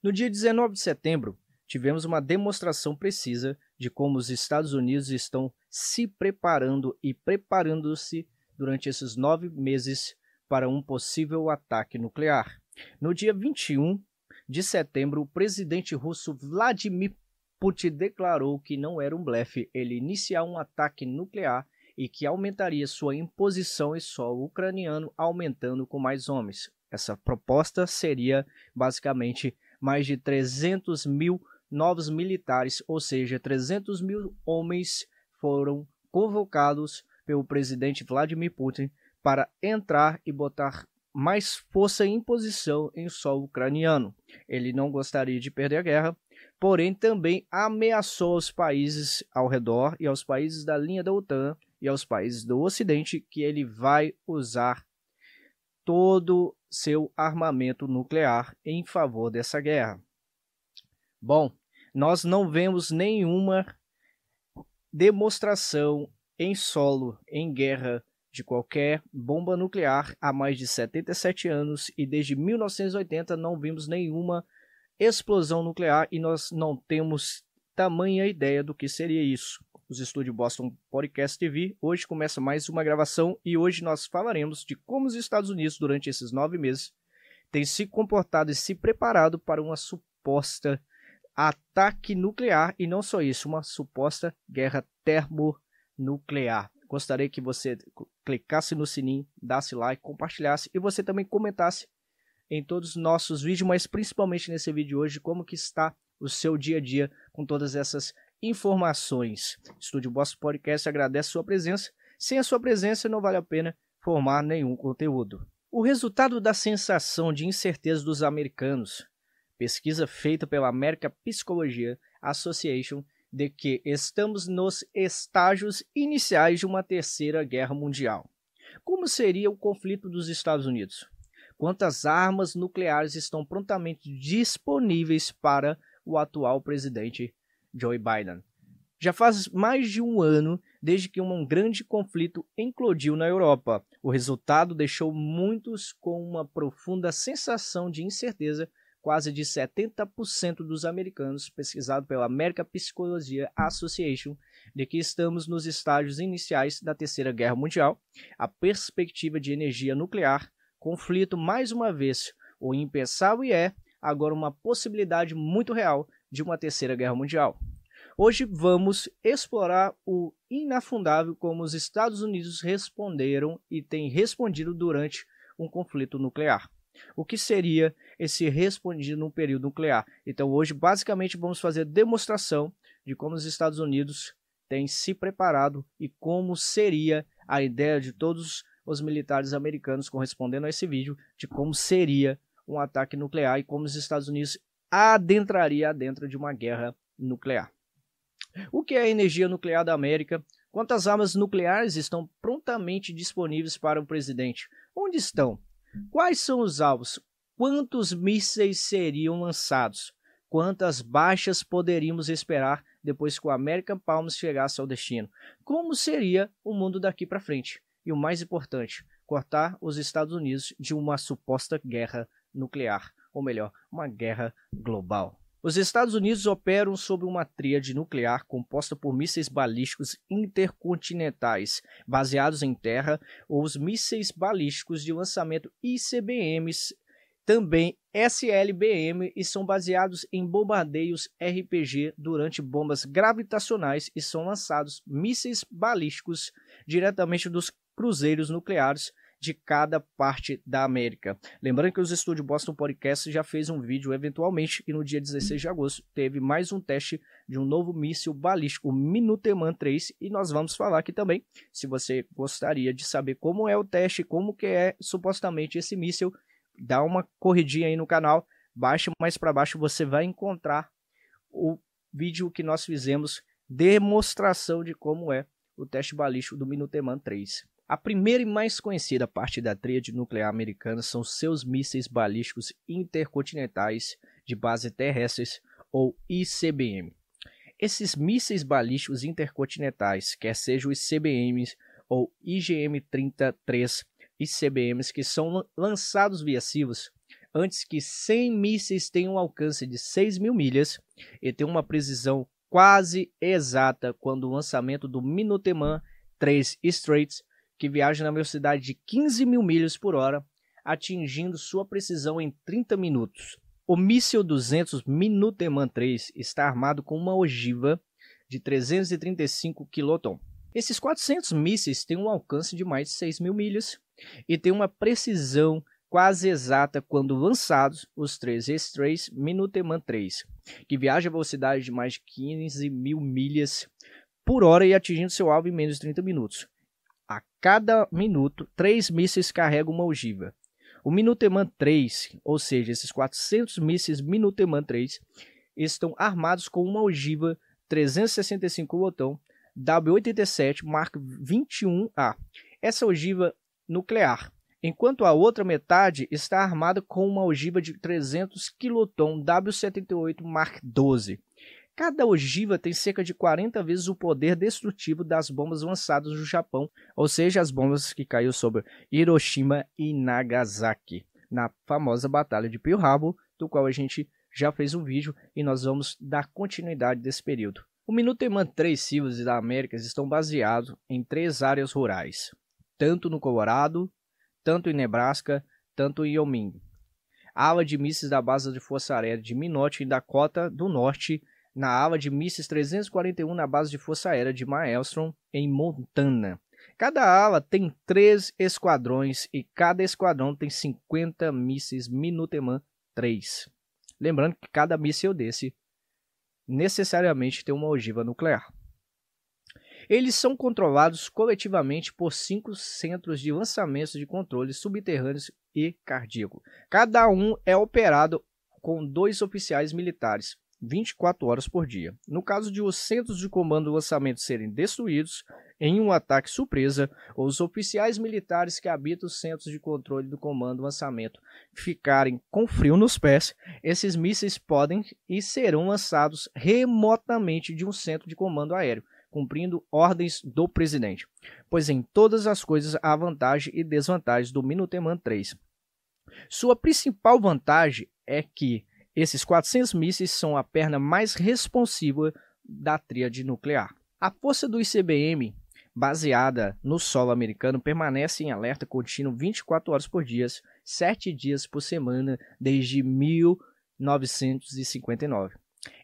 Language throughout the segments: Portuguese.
No dia 19 de setembro, tivemos uma demonstração precisa de como os Estados Unidos estão se preparando e preparando-se durante esses nove meses para um possível ataque nuclear. No dia 21 de setembro, o presidente russo Vladimir Putin declarou que não era um blefe ele iniciar um ataque nuclear e que aumentaria sua imposição em solo ucraniano, aumentando com mais homens. Essa proposta seria basicamente mais de 300 mil novos militares, ou seja, 300 mil homens foram convocados pelo presidente Vladimir Putin para entrar e botar mais força e imposição em solo ucraniano. Ele não gostaria de perder a guerra, porém também ameaçou aos países ao redor e aos países da linha da OTAN e aos países do Ocidente que ele vai usar todo seu armamento nuclear em favor dessa guerra. Bom, nós não vemos nenhuma demonstração em solo em guerra de qualquer bomba nuclear há mais de 77 anos e desde 1980 não vimos nenhuma explosão nuclear e nós não temos tamanha ideia do que seria isso. Os estúdios Boston Podcast TV hoje começa mais uma gravação e hoje nós falaremos de como os Estados Unidos durante esses nove meses têm se comportado e se preparado para uma suposta ataque nuclear e não só isso, uma suposta guerra termonuclear. Gostaria que você clicasse no sininho, desse like, compartilhasse e você também comentasse em todos os nossos vídeos, mas principalmente nesse vídeo hoje, como que está o seu dia a dia com todas essas informações. Estúdio Boss Podcast agradece sua presença. Sem a sua presença não vale a pena formar nenhum conteúdo. O resultado da sensação de incerteza dos americanos, pesquisa feita pela American Psychology Association de que estamos nos estágios iniciais de uma terceira guerra mundial. Como seria o conflito dos Estados Unidos? Quantas armas nucleares estão prontamente disponíveis para o atual presidente Joe Biden? Já faz mais de um ano desde que um grande conflito eclodiu na Europa. O resultado deixou muitos com uma profunda sensação de incerteza quase de 70% dos americanos, pesquisado pela American Psychology Association, de que estamos nos estágios iniciais da Terceira Guerra Mundial, a perspectiva de energia nuclear, conflito mais uma vez, o impensável e é agora uma possibilidade muito real de uma Terceira Guerra Mundial. Hoje vamos explorar o inafundável como os Estados Unidos responderam e têm respondido durante um conflito nuclear o que seria esse respondido no período nuclear. Então, hoje, basicamente, vamos fazer demonstração de como os Estados Unidos têm se preparado e como seria a ideia de todos os militares americanos correspondendo a esse vídeo de como seria um ataque nuclear e como os Estados Unidos adentraria dentro de uma guerra nuclear. O que é a energia nuclear da América? Quantas armas nucleares estão prontamente disponíveis para o presidente? Onde estão? Quais são os alvos? Quantos mísseis seriam lançados? Quantas baixas poderíamos esperar depois que o American Palms chegasse ao destino? Como seria o mundo daqui para frente? E o mais importante, cortar os Estados Unidos de uma suposta guerra nuclear, ou melhor, uma guerra global. Os Estados Unidos operam sob uma tríade nuclear composta por mísseis balísticos intercontinentais baseados em terra ou os mísseis balísticos de lançamento ICBMs, também SLBM, e são baseados em bombardeios RPG durante bombas gravitacionais e são lançados mísseis balísticos diretamente dos cruzeiros nucleares de cada parte da América. Lembrando que os estúdios Boston Podcast já fez um vídeo eventualmente e no dia 16 de agosto teve mais um teste de um novo míssil balístico, o Minuteman 3, e nós vamos falar aqui também. Se você gostaria de saber como é o teste, como que é supostamente esse míssil, dá uma corridinha aí no canal, baixe mais para baixo, você vai encontrar o vídeo que nós fizemos demonstração de como é o teste balístico do Minuteman 3. A primeira e mais conhecida parte da tríade nuclear americana são seus mísseis balísticos intercontinentais de base terrestres, ou ICBM. Esses mísseis balísticos intercontinentais, quer sejam os ICBMs ou IGM-33 ICBMs, que são lançados via SIVOS, antes que 100 mísseis tenham um alcance de 6 mil milhas e tenham uma precisão quase exata quando o lançamento do Minuteman 3 Straits, que viaja na velocidade de 15 mil milhas por hora, atingindo sua precisão em 30 minutos. O míssil 200 Minuteman 3 está armado com uma ogiva de 335 quiloton. Esses 400 mísseis têm um alcance de mais de 6 mil milhas e têm uma precisão quase exata quando lançados os três S-3 Minuteman 3, que viaja a velocidade de mais de 15 mil milhas por hora e atingindo seu alvo em menos de 30 minutos. A cada minuto, três mísseis carregam uma ogiva. O Minuteman 3, ou seja, esses 400 mísseis Minuteman 3, estão armados com uma ogiva 365 botão W87 Mark 21A. Essa ogiva nuclear enquanto a outra metade está armada com uma ogiva de 300 quiloton W78 Mark 12. Cada ogiva tem cerca de 40 vezes o poder destrutivo das bombas lançadas no Japão, ou seja, as bombas que caiu sobre Hiroshima e Nagasaki, na famosa Batalha de Pearl Harbor, do qual a gente já fez um vídeo e nós vamos dar continuidade desse período. O Minuteman 3 Silvas da Américas estão baseados em três áreas rurais, tanto no Colorado, tanto em Nebraska, tanto em Wyoming. A ala de mísseis da base de Força Aérea de Minot, em Dakota do Norte, na ala de mísseis 341 na base de Força Aérea de Maelstrom, em Montana. Cada ala tem três esquadrões e cada esquadrão tem 50 mísseis Minuteman 3. Lembrando que cada míssil desse necessariamente tem uma ogiva nuclear. Eles são controlados coletivamente por cinco centros de lançamentos de controle subterrâneos e cardíaco. Cada um é operado com dois oficiais militares, 24 horas por dia. No caso de os centros de comando e lançamento serem destruídos em um ataque surpresa, os oficiais militares que habitam os centros de controle do comando e lançamento ficarem com frio nos pés, esses mísseis podem e serão lançados remotamente de um centro de comando aéreo cumprindo ordens do presidente, pois em todas as coisas há vantagem e desvantagem do Minuteman 3. Sua principal vantagem é que esses 400 mísseis são a perna mais responsiva da tríade nuclear. A força do ICBM, baseada no solo americano, permanece em alerta contínuo 24 horas por dia, 7 dias por semana, desde 1959.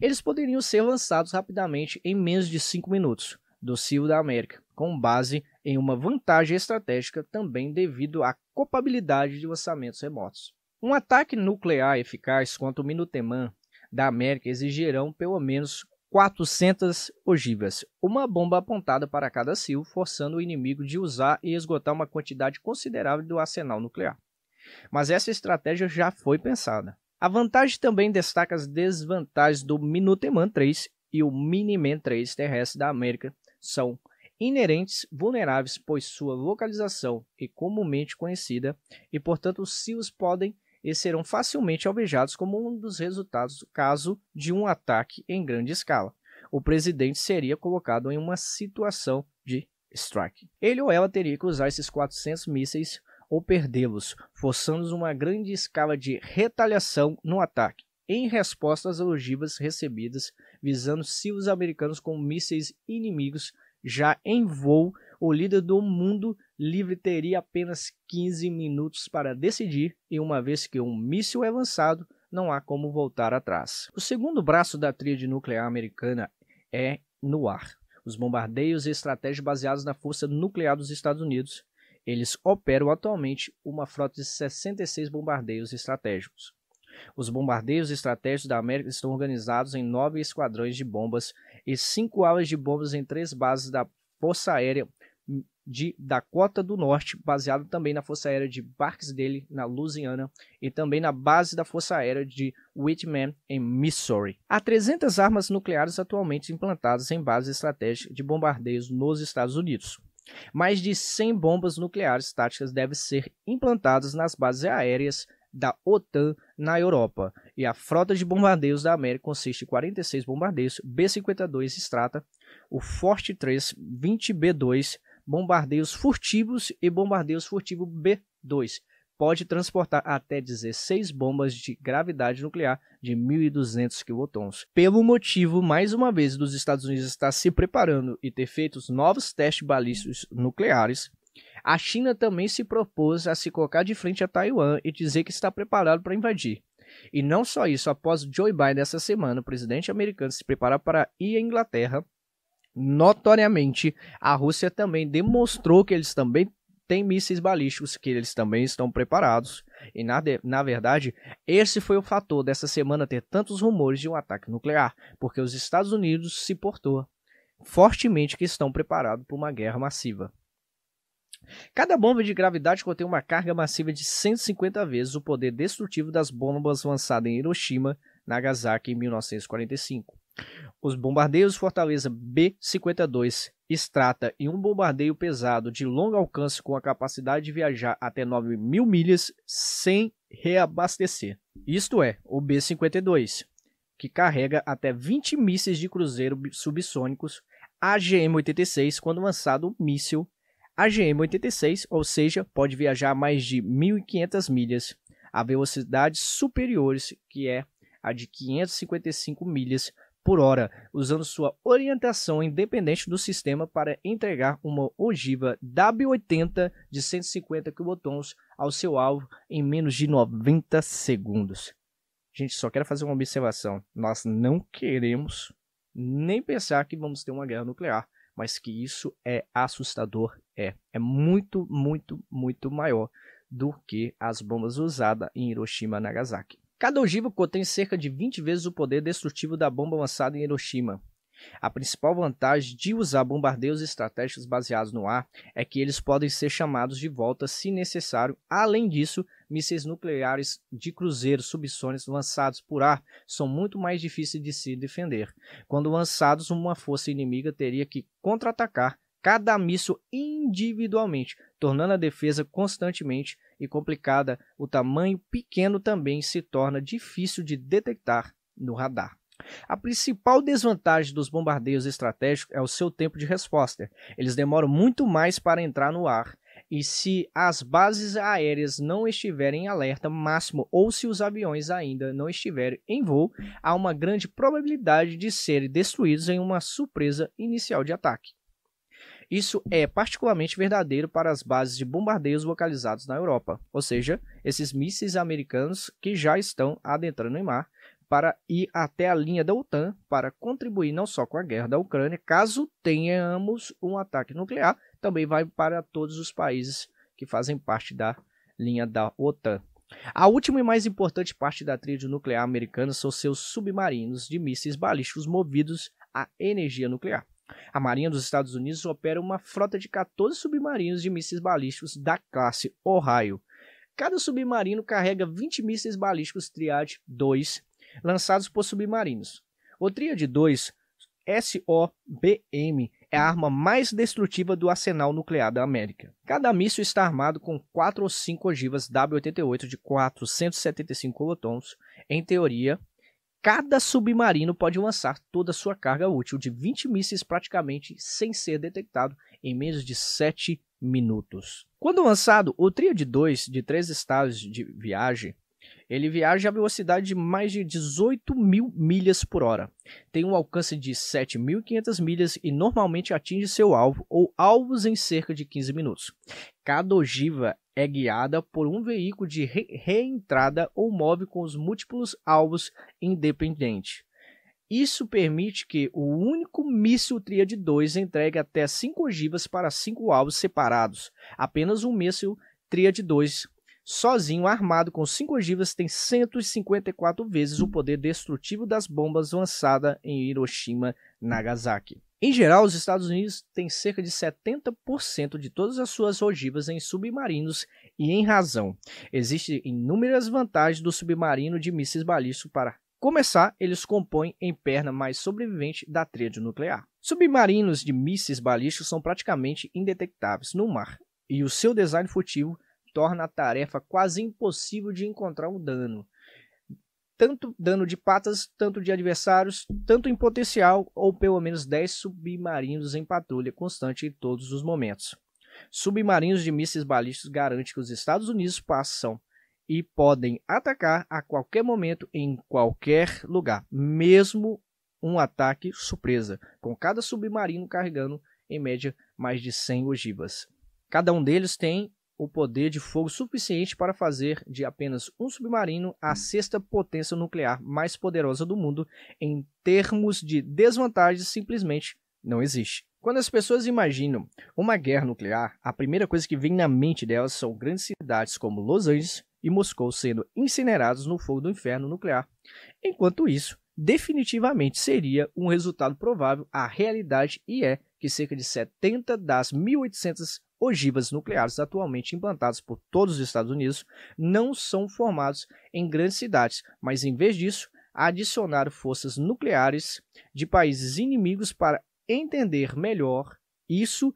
Eles poderiam ser lançados rapidamente em menos de 5 minutos do Cio da América, com base em uma vantagem estratégica também devido à copabilidade de lançamentos remotos. Um ataque nuclear eficaz contra o Minuteman da América exigirão pelo menos 400 ogivas, uma bomba apontada para cada cio, forçando o inimigo de usar e esgotar uma quantidade considerável do arsenal nuclear. Mas essa estratégia já foi pensada. A vantagem também destaca as desvantagens do Minuteman 3 e o Miniman 3 terrestre da América são inerentes vulneráveis, pois sua localização é comumente conhecida e, portanto, os SEALs podem e serão facilmente alvejados como um dos resultados caso de um ataque em grande escala. O presidente seria colocado em uma situação de strike. Ele ou ela teria que usar esses 400 mísseis ou perdê-los, forçando uma grande escala de retaliação no ataque, em resposta às ogivas recebidas, visando se os americanos com mísseis inimigos já em voo, o líder do mundo livre teria apenas 15 minutos para decidir, e uma vez que um míssil é lançado, não há como voltar atrás. O segundo braço da tríade nuclear americana é no ar. Os bombardeios e estratégias baseados na força nuclear dos Estados Unidos eles operam atualmente uma frota de 66 bombardeios estratégicos. Os bombardeios estratégicos da América estão organizados em nove esquadrões de bombas e cinco alas de bombas em três bases da Força Aérea de Dakota do Norte, baseado também na Força Aérea de Barksdale, na Louisiana, e também na base da Força Aérea de Whitman, em Missouri. Há 300 armas nucleares atualmente implantadas em bases estratégicas de bombardeios nos Estados Unidos. Mais de 100 bombas nucleares táticas devem ser implantadas nas bases aéreas da OTAN na Europa, e a frota de bombardeios da América consiste em 46 bombardeios B-52 Strata, o Forte 3 20B2, bombardeios furtivos e bombardeios furtivo B-2, pode transportar até 16 bombas de gravidade nuclear de 1.200 quilotons. Pelo motivo, mais uma vez, dos Estados Unidos estar se preparando e ter feito novos testes balísticos nucleares, a China também se propôs a se colocar de frente a Taiwan e dizer que está preparado para invadir. E não só isso, após Joe Biden essa semana, o presidente americano se preparar para ir à Inglaterra, notoriamente a Rússia também demonstrou que eles também têm mísseis balísticos, que eles também estão preparados. E na, de, na verdade, esse foi o fator dessa semana ter tantos rumores de um ataque nuclear, porque os Estados Unidos se portou fortemente que estão preparados para uma guerra massiva. Cada bomba de gravidade contém uma carga massiva de 150 vezes o poder destrutivo das bombas lançadas em Hiroshima, Nagasaki em 1945. Os bombardeios Fortaleza B-52 Strata e um bombardeio pesado de longo alcance com a capacidade de viajar até 9 mil milhas sem reabastecer. Isto é, o B-52, que carrega até 20 mísseis de cruzeiro subsônicos AGM-86 quando lançado o míssil AGM-86, ou seja, pode viajar mais de 1.500 milhas a velocidades superiores, que é a de 555 milhas por hora, usando sua orientação independente do sistema para entregar uma ogiva W80 de 150 quilotons ao seu alvo em menos de 90 segundos. Gente, só quero fazer uma observação. Nós não queremos nem pensar que vamos ter uma guerra nuclear, mas que isso é assustador, é. É muito, muito, muito maior do que as bombas usadas em Hiroshima e Nagasaki. Cada ogiva contém cerca de 20 vezes o poder destrutivo da bomba lançada em Hiroshima. A principal vantagem de usar bombardeios estratégicos baseados no ar é que eles podem ser chamados de volta se necessário. Além disso, mísseis nucleares de cruzeiros subsônicos lançados por ar são muito mais difíceis de se defender. Quando lançados, uma força inimiga teria que contra-atacar cada míssil individualmente, tornando a defesa constantemente e complicada. O tamanho pequeno também se torna difícil de detectar no radar. A principal desvantagem dos bombardeios estratégicos é o seu tempo de resposta. Eles demoram muito mais para entrar no ar. E se as bases aéreas não estiverem em alerta máximo ou se os aviões ainda não estiverem em voo, há uma grande probabilidade de serem destruídos em uma surpresa inicial de ataque. Isso é particularmente verdadeiro para as bases de bombardeios localizados na Europa, ou seja, esses mísseis americanos que já estão adentrando em mar para ir até a linha da OTAN para contribuir não só com a guerra da Ucrânia, caso tenhamos um ataque nuclear, também vai para todos os países que fazem parte da linha da OTAN. A última e mais importante parte da tríade nuclear americana são seus submarinos de mísseis balísticos movidos a energia nuclear. A Marinha dos Estados Unidos opera uma frota de 14 submarinos de mísseis balísticos da classe Ohio. Cada submarino carrega 20 mísseis balísticos Triad 2 lançados por submarinos. O Triad 2 SOBM é a arma mais destrutiva do arsenal nuclear da América. Cada míssil está armado com 4 ou 5 ogivas W-88 de 475 kilotons. Em teoria, Cada submarino pode lançar toda a sua carga útil de 20 mísseis praticamente sem ser detectado em menos de 7 minutos. Quando lançado, o Triad 2 de 3 estados de viagem ele viaja a velocidade de mais de 18 mil milhas por hora. Tem um alcance de 7.500 milhas e normalmente atinge seu alvo ou alvos em cerca de 15 minutos. Cada ogiva é guiada por um veículo de re reentrada ou move com os múltiplos alvos independente. Isso permite que o único míssil Triad 2 entregue até 5 ogivas para 5 alvos separados. Apenas um míssil Triad 2 sozinho armado com 5 ogivas tem 154 vezes o poder destrutivo das bombas lançadas em Hiroshima Nagasaki. Em geral, os Estados Unidos têm cerca de 70% de todas as suas ogivas em submarinos e em razão. Existem inúmeras vantagens do submarino de mísseis balísticos para começar, eles compõem em perna mais sobrevivente da tríade nuclear. Submarinos de mísseis balísticos são praticamente indetectáveis no mar, e o seu design furtivo torna a tarefa quase impossível de encontrar um dano. Tanto dano de patas, tanto de adversários, tanto em potencial, ou pelo menos 10 submarinos em patrulha constante em todos os momentos. submarinos de mísseis balísticos garantem que os Estados Unidos passam e podem atacar a qualquer momento em qualquer lugar, mesmo um ataque surpresa, com cada submarino carregando em média mais de 100 ogivas. Cada um deles tem o poder de fogo suficiente para fazer de apenas um submarino a sexta potência nuclear mais poderosa do mundo. Em termos de desvantagem, simplesmente não existe. Quando as pessoas imaginam uma guerra nuclear, a primeira coisa que vem na mente delas são grandes cidades como Los Angeles e Moscou sendo incinerados no fogo do inferno nuclear. Enquanto isso, definitivamente seria um resultado provável, a realidade e é que cerca de 70 das 1.800 ogivas nucleares atualmente implantadas por todos os Estados Unidos não são formados em grandes cidades, mas em vez disso, adicionaram forças nucleares de países inimigos para entender melhor isso.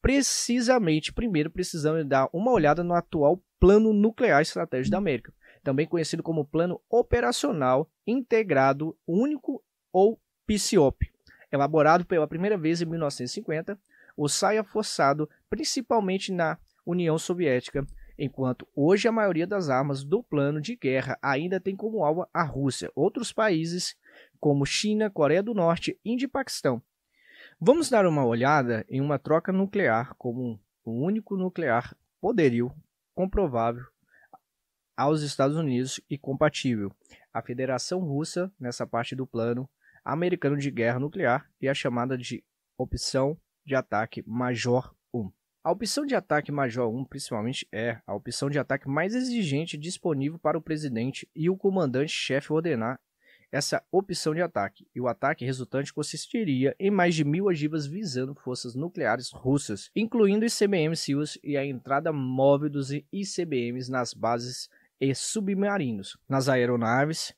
Precisamente, primeiro precisamos dar uma olhada no atual Plano Nuclear Estratégico da América, também conhecido como Plano Operacional Integrado Único ou PCOP, elaborado pela primeira vez em 1950 o saia forçado principalmente na União Soviética, enquanto hoje a maioria das armas do plano de guerra ainda tem como alvo a Rússia. Outros países, como China, Coreia do Norte, Índia e Paquistão. Vamos dar uma olhada em uma troca nuclear como um único nuclear poderio comprovável aos Estados Unidos e compatível. A Federação Russa, nessa parte do plano americano de guerra nuclear, e a chamada de opção de ataque Major 1. A opção de ataque Major 1, principalmente, é a opção de ataque mais exigente disponível para o presidente e o comandante-chefe ordenar essa opção de ataque, e o ataque resultante consistiria em mais de mil ogivas visando forças nucleares russas, incluindo ICBM SEALs e a entrada móvel dos ICBMs nas bases e submarinos, nas aeronaves,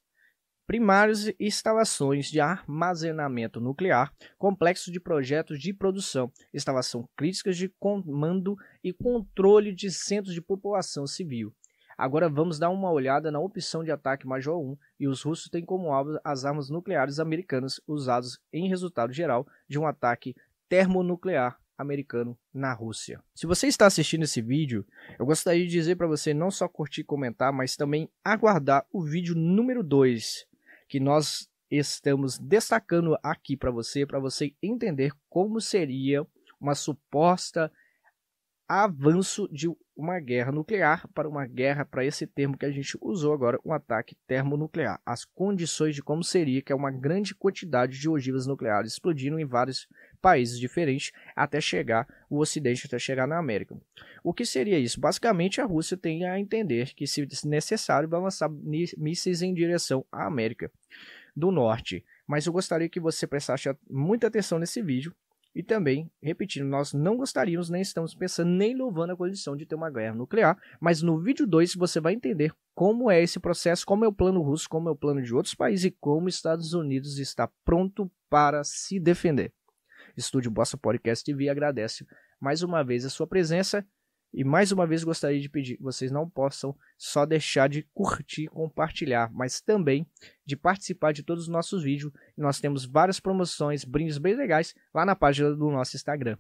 primários e instalações de armazenamento nuclear, complexos de projetos de produção, instalação críticas de comando e controle de centros de população civil. Agora vamos dar uma olhada na opção de ataque Major 1 e os russos têm como alvo as armas nucleares americanas usadas em resultado geral de um ataque termonuclear americano na Rússia. Se você está assistindo esse vídeo, eu gostaria de dizer para você não só curtir e comentar, mas também aguardar o vídeo número 2, que nós estamos destacando aqui para você, para você entender como seria uma suposta avanço de uma guerra nuclear para uma guerra para esse termo que a gente usou agora, um ataque termonuclear. As condições de como seria que é uma grande quantidade de ogivas nucleares explodindo em vários países diferentes até chegar o Ocidente, até chegar na América. O que seria isso? Basicamente, a Rússia tem a entender que, se necessário, vai lançar mísseis em direção à América do Norte. Mas eu gostaria que você prestasse muita atenção nesse vídeo. E também, repetindo, nós não gostaríamos, nem estamos pensando, nem louvando a condição de ter uma guerra nuclear, mas no vídeo 2 você vai entender como é esse processo, como é o plano russo, como é o plano de outros países e como os Estados Unidos está pronto para se defender. Estúdio Bossa Podcast TV agradece mais uma vez a sua presença e mais uma vez gostaria de pedir que vocês não possam só deixar de curtir, compartilhar, mas também de participar de todos os nossos vídeos. Nós temos várias promoções, brindes bem legais lá na página do nosso Instagram.